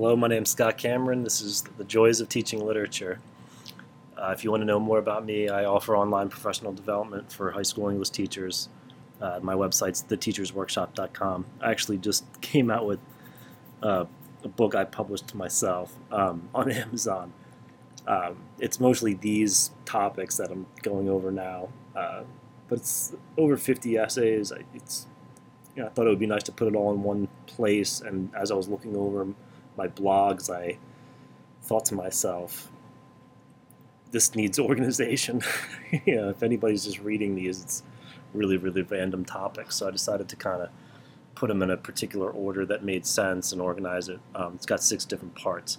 Hello, my name is Scott Cameron. This is The Joys of Teaching Literature. Uh, if you want to know more about me, I offer online professional development for high school English teachers. Uh, my website's theteachersworkshop.com. I actually just came out with uh, a book I published myself um, on Amazon. Um, it's mostly these topics that I'm going over now, uh, but it's over 50 essays. It's you know, I thought it would be nice to put it all in one place. And as I was looking over my blogs, I thought to myself, this needs organization. you know, if anybody's just reading these, it's really, really random topics. So I decided to kind of put them in a particular order that made sense and organize it. Um, it's got six different parts.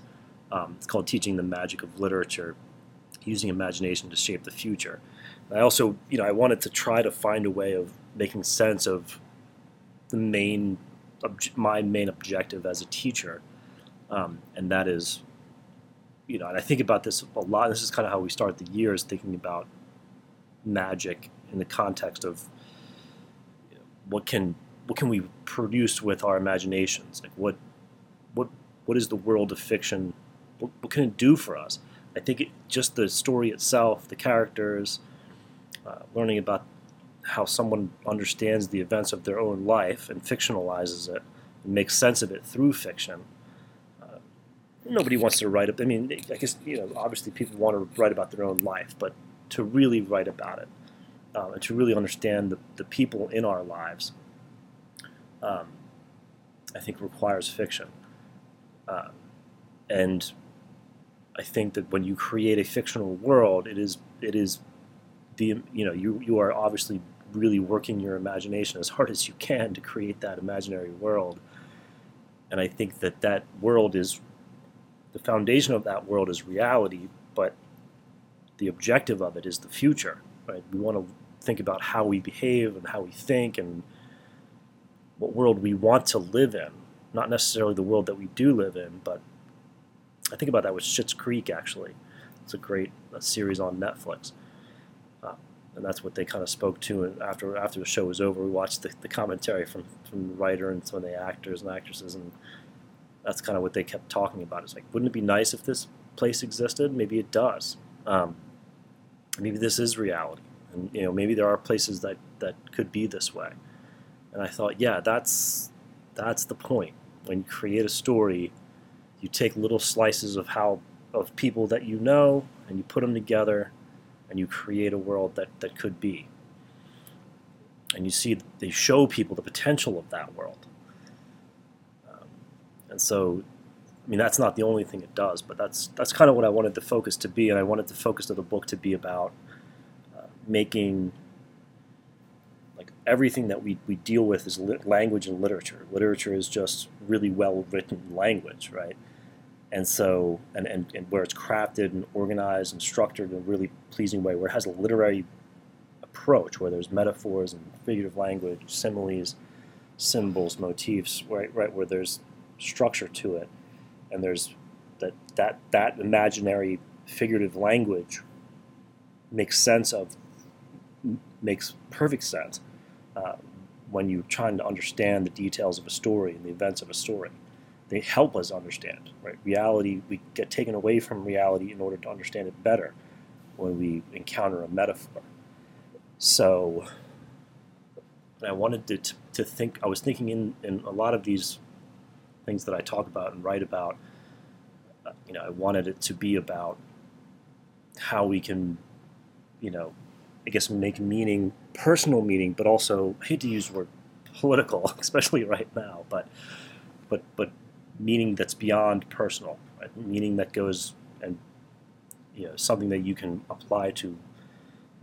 Um, it's called Teaching the Magic of Literature, Using Imagination to Shape the Future. And I also, you know, I wanted to try to find a way of making sense of the main, my main objective as a teacher, um, and that is, you know, and I think about this a lot. This is kind of how we start the year, is thinking about magic in the context of what can what can we produce with our imaginations? Like what what what is the world of fiction? What, what can it do for us? I think it, just the story itself, the characters, uh, learning about how someone understands the events of their own life and fictionalizes it and makes sense of it through fiction nobody wants to write. I mean, I guess you know, obviously people want to write about their own life, but to really write about it um, and to really understand the, the people in our lives, um, I think requires fiction. Uh, and I think that when you create a fictional world, it is it is the you know you you are obviously really working your imagination as hard as you can to create that imaginary world. And I think that that world is the foundation of that world is reality, but the objective of it is the future. Right? We want to think about how we behave and how we think and what world we want to live in, not necessarily the world that we do live in, but I think about that with Schitt's Creek actually. It's a great a series on Netflix. Uh, and that's what they kind of spoke to. And after after the show was over, we watched the, the commentary from, from the writer and some of the actors and actresses, and that's kind of what they kept talking about. It's like, wouldn't it be nice if this place existed? Maybe it does. Um, maybe this is reality, and you know, maybe there are places that that could be this way. And I thought, yeah, that's that's the point. When you create a story, you take little slices of how of people that you know, and you put them together, and you create a world that that could be. And you see, they show people the potential of that world and so, I mean, that's not the only thing it does, but that's that's kind of what I wanted the focus to be, and I wanted the focus of the book to be about uh, making like everything that we, we deal with is language and literature. Literature is just really well written language, right? And so, and, and, and where it's crafted and organized and structured in a really pleasing way, where it has a literary approach, where there's metaphors and figurative language, similes, symbols, motifs, right, right, where there's structure to it, and there's that that that imaginary figurative language makes sense of makes perfect sense uh, when you're trying to understand the details of a story and the events of a story. They help us understand, right? Reality, we get taken away from reality in order to understand it better when we encounter a metaphor. So, I wanted to, to think, I was thinking in, in a lot of these things that I talk about and write about, uh, you know, I wanted it to be about how we can, you know, I guess make meaning, personal meaning, but also I hate to use the word political, especially right now, but but but meaning that's beyond personal, right? meaning that goes and you know something that you can apply to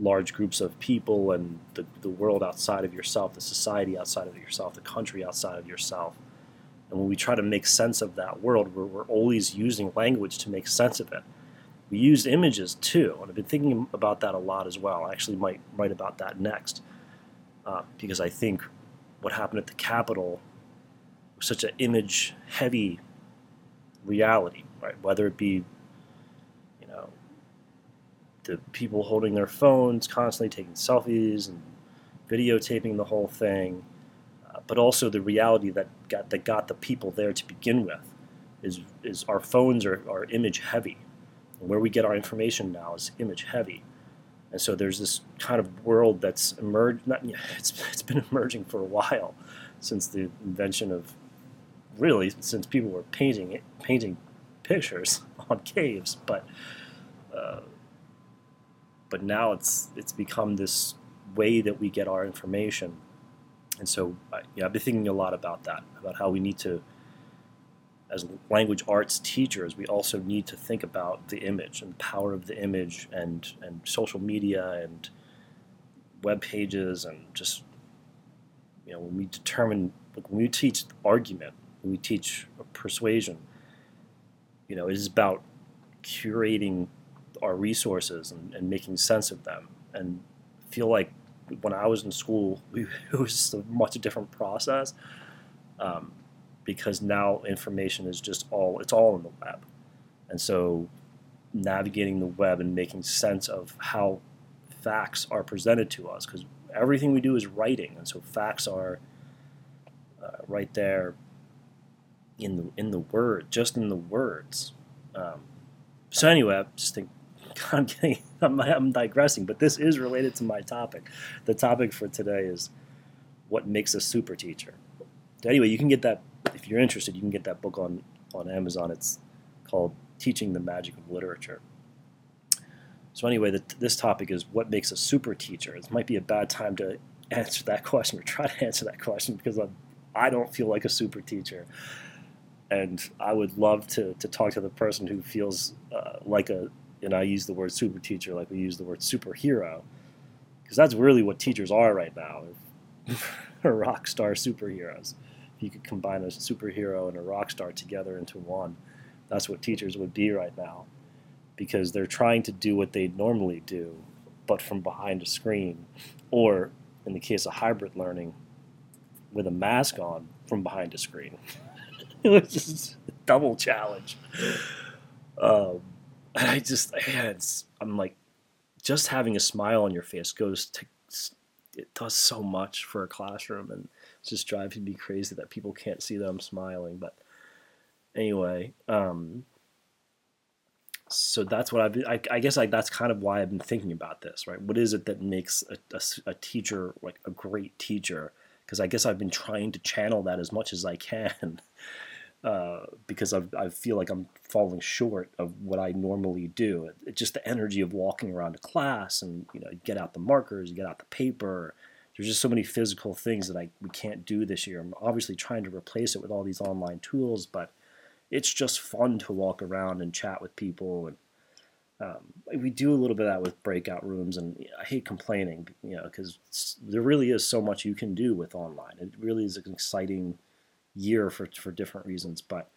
large groups of people and the, the world outside of yourself, the society outside of yourself, the country outside of yourself. And when we try to make sense of that world, we're, we're always using language to make sense of it. We use images too, and I've been thinking about that a lot as well. I actually might write about that next, uh, because I think what happened at the Capitol was such an image-heavy reality, right? Whether it be, you know, the people holding their phones, constantly taking selfies and videotaping the whole thing, but also the reality that got that got the people there to begin with. is is our phones are, are image heavy. And where we get our information now is image heavy. And so there's this kind of world that's emerged. Not, it's it's been emerging for a while, since the invention of, really since people were painting painting pictures on caves. But uh, but now it's it's become this way that we get our information. And so yeah, I've been thinking a lot about that, about how we need to as language arts teachers, we also need to think about the image and the power of the image and, and social media and web pages and just, you know, when we determine, like when we teach argument, when we teach persuasion, you know, it is about curating our resources and, and making sense of them. And feel like when I was in school, we, it was a much different process. Um, because now information is just all it's all in the web and so navigating the web and making sense of how facts are presented to us because everything we do is writing and so facts are uh, right there in the in the word just in the words um, so anyway I just think I'm getting I'm, I'm digressing but this is related to my topic the topic for today is what makes a super teacher anyway you can get that if you're interested, you can get that book on, on Amazon. It's called Teaching the Magic of Literature. So anyway, the, this topic is what makes a super teacher. It might be a bad time to answer that question or try to answer that question because I'm, I don't feel like a super teacher. And I would love to, to talk to the person who feels uh, like a, and I use the word super teacher like we use the word superhero, because that's really what teachers are right now. rock star superheroes if you could combine a superhero and a rock star together into one, that's what teachers would be right now. Because they're trying to do what they normally do, but from behind a screen. Or, in the case of hybrid learning, with a mask on from behind a screen. it was a double challenge. Um, I just, yeah, I'm like, just having a smile on your face goes to, it does so much for a classroom. And just drives me crazy that people can't see that I'm smiling. But anyway, um, so that's what I've been, I, I guess like that's kind of why I've been thinking about this, right? What is it that makes a, a, a teacher like a great teacher? Because I guess I've been trying to channel that as much as I can. Uh, because I've, I feel like I'm falling short of what I normally do. It, it, just the energy of walking around a class and you know get out the markers, get out the paper, there's just so many physical things that I we can't do this year. I'm obviously trying to replace it with all these online tools, but it's just fun to walk around and chat with people and um, we do a little bit of that with breakout rooms, and I hate complaining, you know, because there really is so much you can do with online. It really is an exciting year for for different reasons. But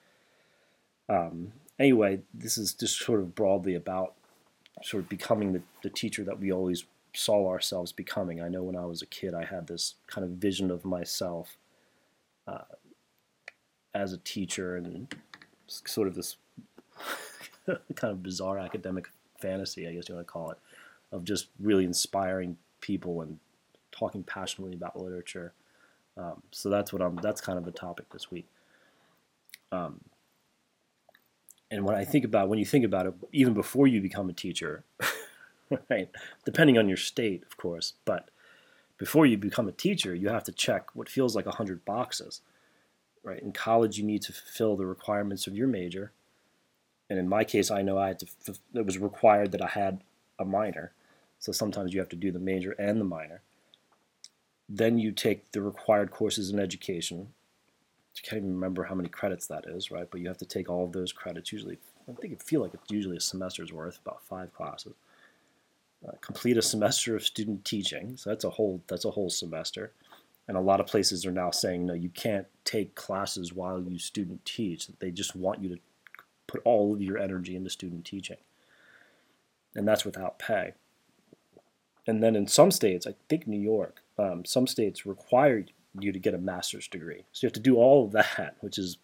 um, anyway, this is just sort of broadly about sort of becoming the, the teacher that we always saw ourselves becoming. I know when I was a kid, I had this kind of vision of myself uh, as a teacher and sort of this kind of bizarre academic fantasy, I guess you want to call it, of just really inspiring people and talking passionately about literature. Um, so that's what I'm. That's kind of the topic this week. Um, and when I think about when you think about it, even before you become a teacher, right? Depending on your state, of course. But before you become a teacher, you have to check what feels like 100 boxes, right? In college, you need to fulfill the requirements of your major. And in my case, I know I had to, it was required that I had a minor. So sometimes you have to do the major and the minor. Then you take the required courses in education. I can't even remember how many credits that is, right? But you have to take all of those credits. Usually, I think it feel like it's usually a semester's worth, about five classes uh, complete a semester of student teaching. So that's a whole that's a whole semester. And a lot of places are now saying no, you can't take classes while you student teach. They just want you to put all of your energy into student teaching, and that's without pay. And then in some states, I think New York, um, some states require you to get a master's degree. So you have to do all of that, which is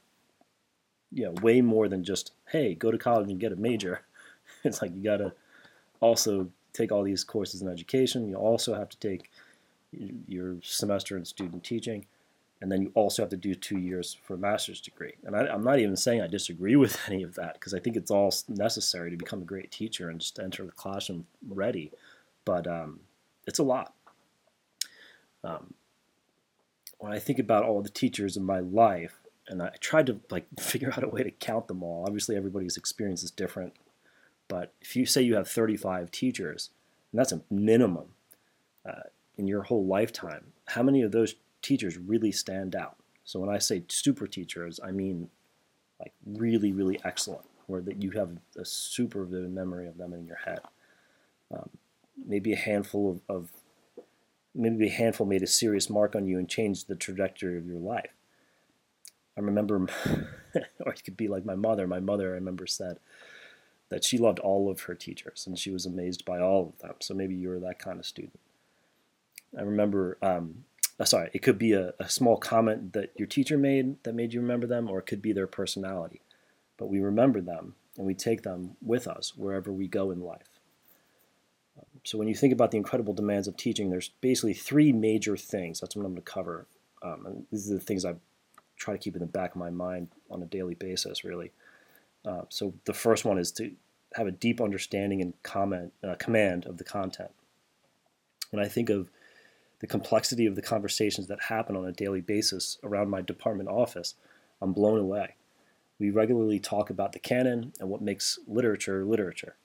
you know way more than just hey go to college and get a major. It's like you got to also take all these courses in education. You also have to take your semester in student teaching, and then you also have to do two years for a master's degree. And I, am not even saying I disagree with any of that because I think it's all necessary to become a great teacher and just enter the classroom ready. But um, it's a lot. Um, when I think about all the teachers in my life, and I tried to like figure out a way to count them all. Obviously, everybody's experience is different, but if you say you have 35 teachers, and that's a minimum uh, in your whole lifetime, how many of those teachers really stand out? So when I say super teachers, I mean like really, really excellent, where that you have a super vivid memory of them in your head. Um, maybe a handful of, of maybe a handful made a serious mark on you and changed the trajectory of your life. I remember, or it could be like my mother. My mother, I remember, said that she loved all of her teachers and she was amazed by all of them. So maybe you were that kind of student. I remember, um, uh, sorry, it could be a, a small comment that your teacher made that made you remember them, or it could be their personality. But we remember them and we take them with us wherever we go in life. So when you think about the incredible demands of teaching, there's basically three major things. That's what I'm going to cover. Um, and these are the things I try to keep in the back of my mind on a daily basis, really. Uh, so the first one is to have a deep understanding and comment, uh, command of the content. When I think of the complexity of the conversations that happen on a daily basis around my department office, I'm blown away. We regularly talk about the canon and what makes literature literature.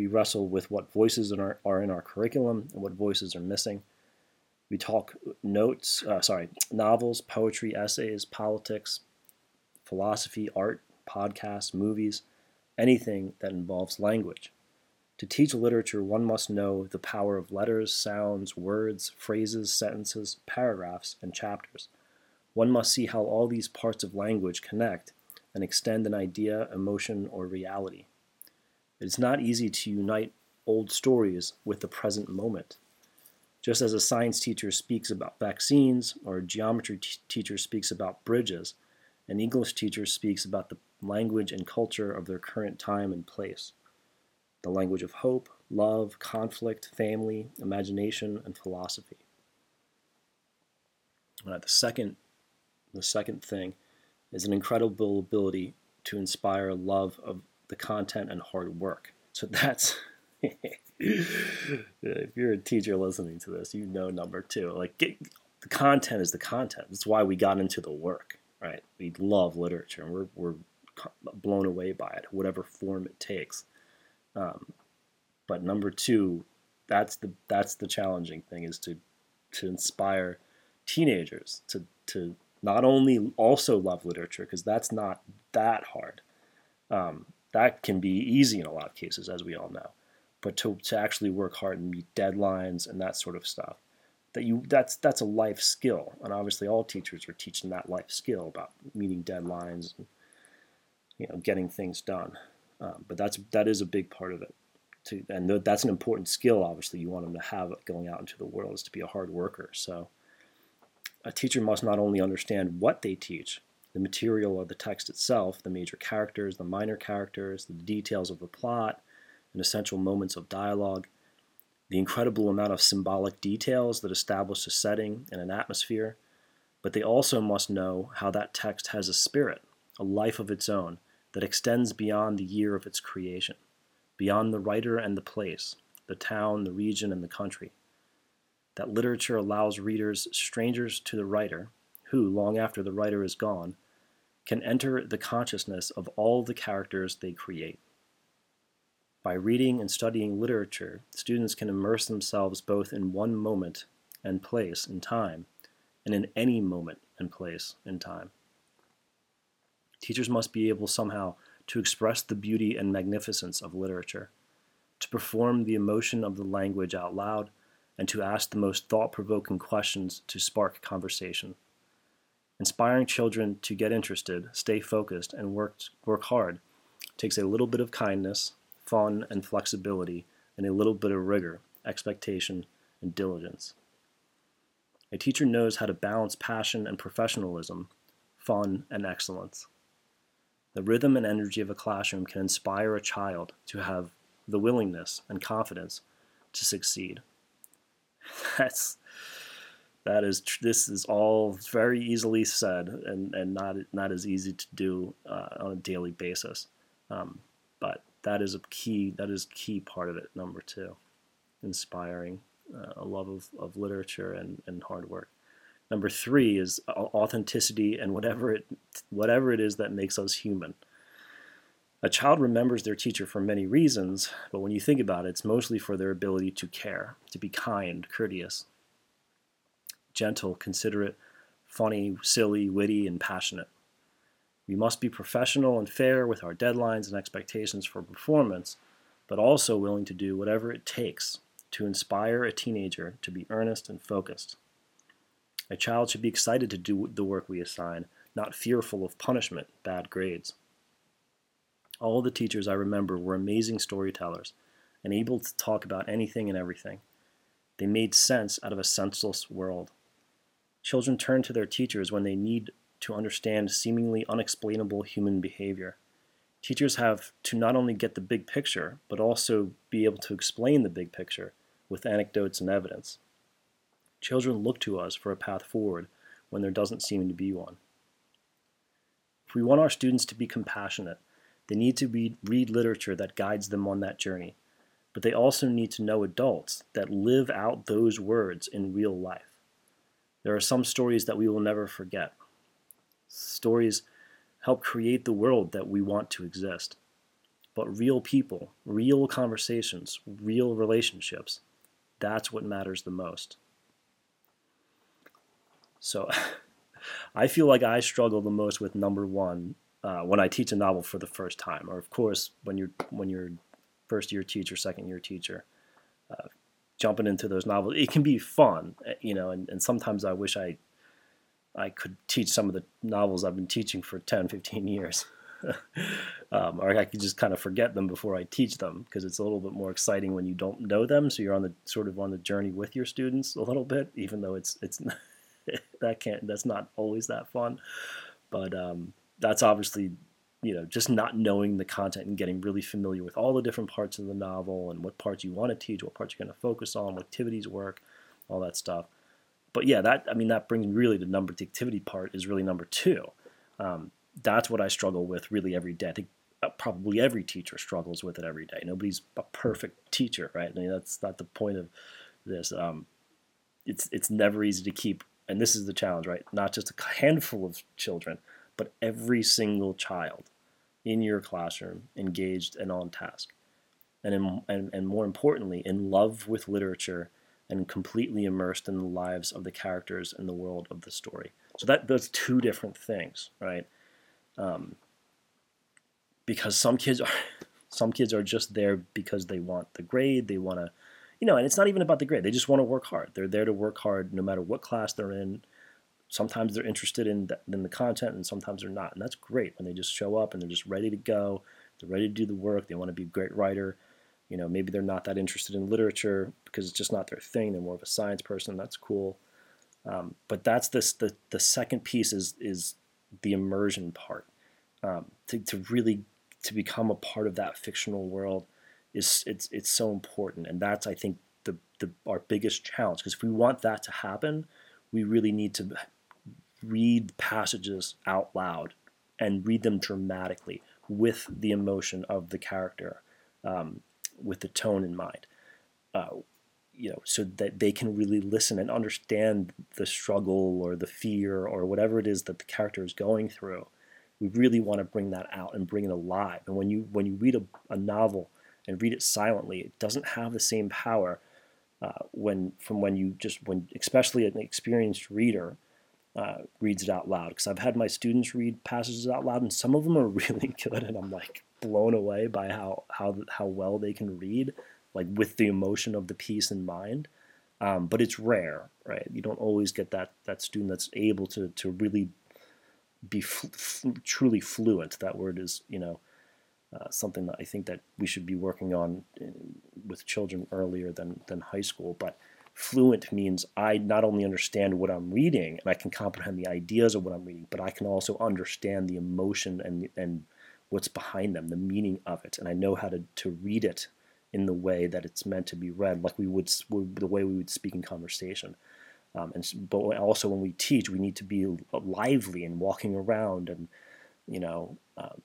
We wrestle with what voices in our, are in our curriculum and what voices are missing. We talk notes, uh, sorry, novels, poetry, essays, politics, philosophy, art, podcasts, movies, anything that involves language. To teach literature, one must know the power of letters, sounds, words, phrases, sentences, paragraphs, and chapters. One must see how all these parts of language connect and extend an idea, emotion, or reality. It is not easy to unite old stories with the present moment. Just as a science teacher speaks about vaccines or a geometry t- teacher speaks about bridges, an English teacher speaks about the language and culture of their current time and place. The language of hope, love, conflict, family, imagination, and philosophy. The second, the second thing is an incredible ability to inspire love of the content and hard work. So that's if you're a teacher listening to this, you know number two. Like get, the content is the content. That's why we got into the work, right? We love literature and we're we're blown away by it, whatever form it takes. Um, but number two, that's the that's the challenging thing is to to inspire teenagers to to not only also love literature because that's not that hard. Um, that can be easy in a lot of cases, as we all know. But to, to actually work hard and meet deadlines and that sort of stuff that you that's that's a life skill. And obviously all teachers are teaching that life skill about meeting deadlines and you know getting things done. Um, but that's that is a big part of it to, and that's an important skill obviously. You want them to have going out into the world is to be a hard worker. So a teacher must not only understand what they teach the material of the text itself the major characters the minor characters the details of the plot and essential moments of dialogue, the incredible amount of symbolic details that establish a setting and an atmosphere, but they also must know how that text has a spirit, a life of its own, that extends beyond the year of its creation, beyond the writer and the place, the town, the region, and the country. That literature allows readers, strangers to the writer, who, long after the writer is gone, can enter the consciousness of all the characters they create. By reading and studying literature, students can immerse themselves both in one moment and place in time, and in any moment and place in time. Teachers must be able somehow to express the beauty and magnificence of literature, to perform the emotion of the language out loud, and to ask the most thought provoking questions to spark conversation. Inspiring children to get interested, stay focused, and work, work hard takes a little bit of kindness, fun, and flexibility, and a little bit of rigor, expectation, and diligence. A teacher knows how to balance passion and professionalism, fun, and excellence. The rhythm and energy of a classroom can inspire a child to have the willingness and confidence to succeed. That's that is tr- this is all very easily said and, and not not as easy to do uh, on a daily basis. Um, but that is a key that is key part of it. Number two, inspiring uh, a love of, of literature and, and hard work. Number three is authenticity and whatever it whatever it is that makes us human. A child remembers their teacher for many reasons, but when you think about it, it's mostly for their ability to care, to be kind, courteous, gentle, considerate, funny, silly, witty, and passionate. We must be professional and fair with our deadlines and expectations for performance, but also willing to do whatever it takes to inspire a teenager to be earnest and focused. A child should be excited to do the work we assign, not fearful of punishment, bad grades. All the teachers I remember were amazing storytellers and able to talk about anything and everything. They made sense out of a senseless world. Children turn to their teachers when they need to understand seemingly unexplainable human behavior. Teachers have to not only get the big picture, but also be able to explain the big picture with anecdotes and evidence. Children look to us for a path forward when there doesn't seem to be one. If we want our students to be compassionate, they need to read, literature that guides them on that journey, but they also need to know adults that live out those words in real life. There are some stories that we will never forget. Stories help create the world that we want to exist. But real people, real conversations, real relationships, that's what matters the most. So I feel like I struggle the most with number one uh, when I teach a novel for the first time, or of course when you're when you're first year teacher, second year teacher, uh, jumping into those novels, it can be fun, eh, you know. And, and sometimes I wish I I could teach some of the novels I've been teaching for 10, 15 years. um, or I could just kind of forget them before I teach them because it's a little bit more exciting when you don't know them. So you're on the sort of on the journey with your students a little bit, even though it's it's that can't that's not always that fun. But um, that's obviously you know just not knowing the content and getting really familiar with all the different parts of the novel and what parts you want to teach what parts you're going to focus on what activities work all that stuff. But yeah that i mean that brings really the number the activity part is really number two. Um, that's what i struggle with really every day. I think uh, probably every teacher struggles with it every day. Nobody's a perfect teacher right? I mean that's not the point of this. Um, it's it's never easy to keep and this is the challenge right? Not just a handful of children but every single child in your classroom engaged and on task. And, in, and, and more importantly, in love with literature and completely immersed in the lives of the characters and the world of the story. So that those two different things, right? Um, because some kids are some kids are just there because they want the grade, they want to, you know, and it's not even about the grade. They just want to work hard. They're there to work hard no matter what class they're in, sometimes they're interested in the, in the content and sometimes they're not and that's great when they just show up and they're just ready to go they're ready to do the work they want to be a great writer. You know maybe they're not that interested in literature because it's just not their thing they're more of a science person that's cool. Um, but that's this the, the second piece is is the immersion part. Um, to, to really to become a part of that fictional world is it's it's so important and that's i think the, the our biggest challenge because if we want that to happen we really need to read passages out loud and read them dramatically with the emotion of the character, um, with the tone in mind. Uh, you know, so that they can really listen and understand the struggle or the fear or whatever it is that the character is going through. We really want to bring that out and bring it alive. And when you when you read a, a novel and read it silently, it doesn't have the same power uh, when from when you just when especially an experienced reader uh, reads it out loud because I've had my students read passages out loud and some of them are really good and I'm like blown away by how how how well they can read like with the emotion of the piece in mind. Um, but it's rare, right? You don't always get that that student that's able to to really be truly fluent. That word is you know uh, something that I think that we should be working on in, with children earlier than than high school. But fluent means I not only understand what I'm reading and I can comprehend the ideas of what I'm reading, but I can also understand the emotion and and what's behind them, the meaning of it, and I know how to to read it in the way that it's meant to be read, like we would the way we would speak in conversation. Um, and but also when we teach, we need to be lively and walking around and you know um,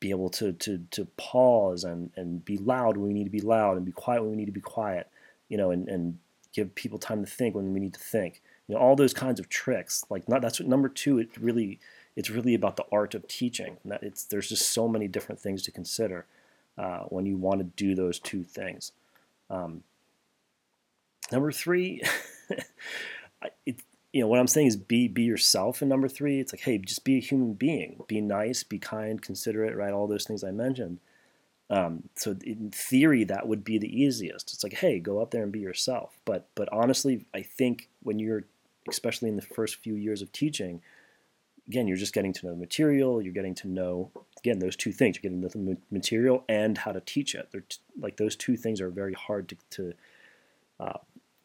be able to to to pause and and be loud when we need to be loud and be quiet when we need to be quiet. You know, and and give people time to think when we need to think. You know, all those kinds of tricks. Like not, that's what number two. It really it's really about the art of teaching. And that it's there's just so many different things to consider uh, when you want to do those two things. Um, number three, it, you know what I'm saying is be be yourself. In number three, it's like hey, just be a human being. Be nice, be kind, considerate, right? All those things I mentioned. Um, so in theory, that would be the easiest. It's like hey, go up there and be yourself. But but honestly, I think when you're especially in the first few years of teaching, again, you're just getting to know the material. You're getting to know again those two things. You're getting the material and how to teach it. They're t- like those two things are very hard to, to uh,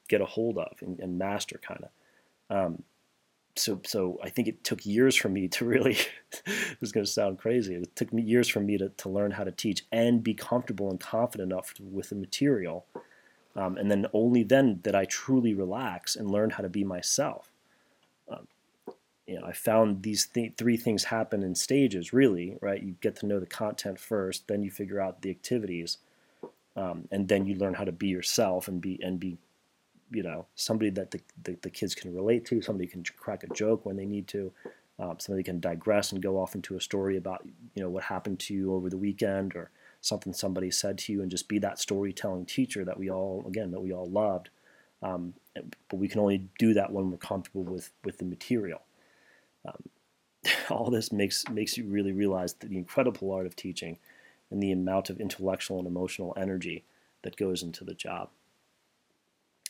get a hold of and, and master, kind of. Um, so, so I think it took years for me to really. this is going to sound crazy. It took me years for me to, to learn how to teach and be comfortable and confident enough with the material. Um, and then only then did I truly relax and learn how to be myself. Um, you know, I found these th- three things happen in stages, really, right? You get to know the content first, then you figure out the activities, um, and then you learn how to be yourself and be and be, you know, somebody that the, the, the kids can relate to, somebody can crack a joke when they need to, um, somebody can digress and go off into a story about you know what happened to you over the weekend or something somebody said to you, and just be that storytelling teacher that we all again that we all loved. Um, but we can only do that when we're comfortable with with the material. Um, all this makes makes you really realize the incredible art of teaching and the amount of intellectual and emotional energy that goes into the job.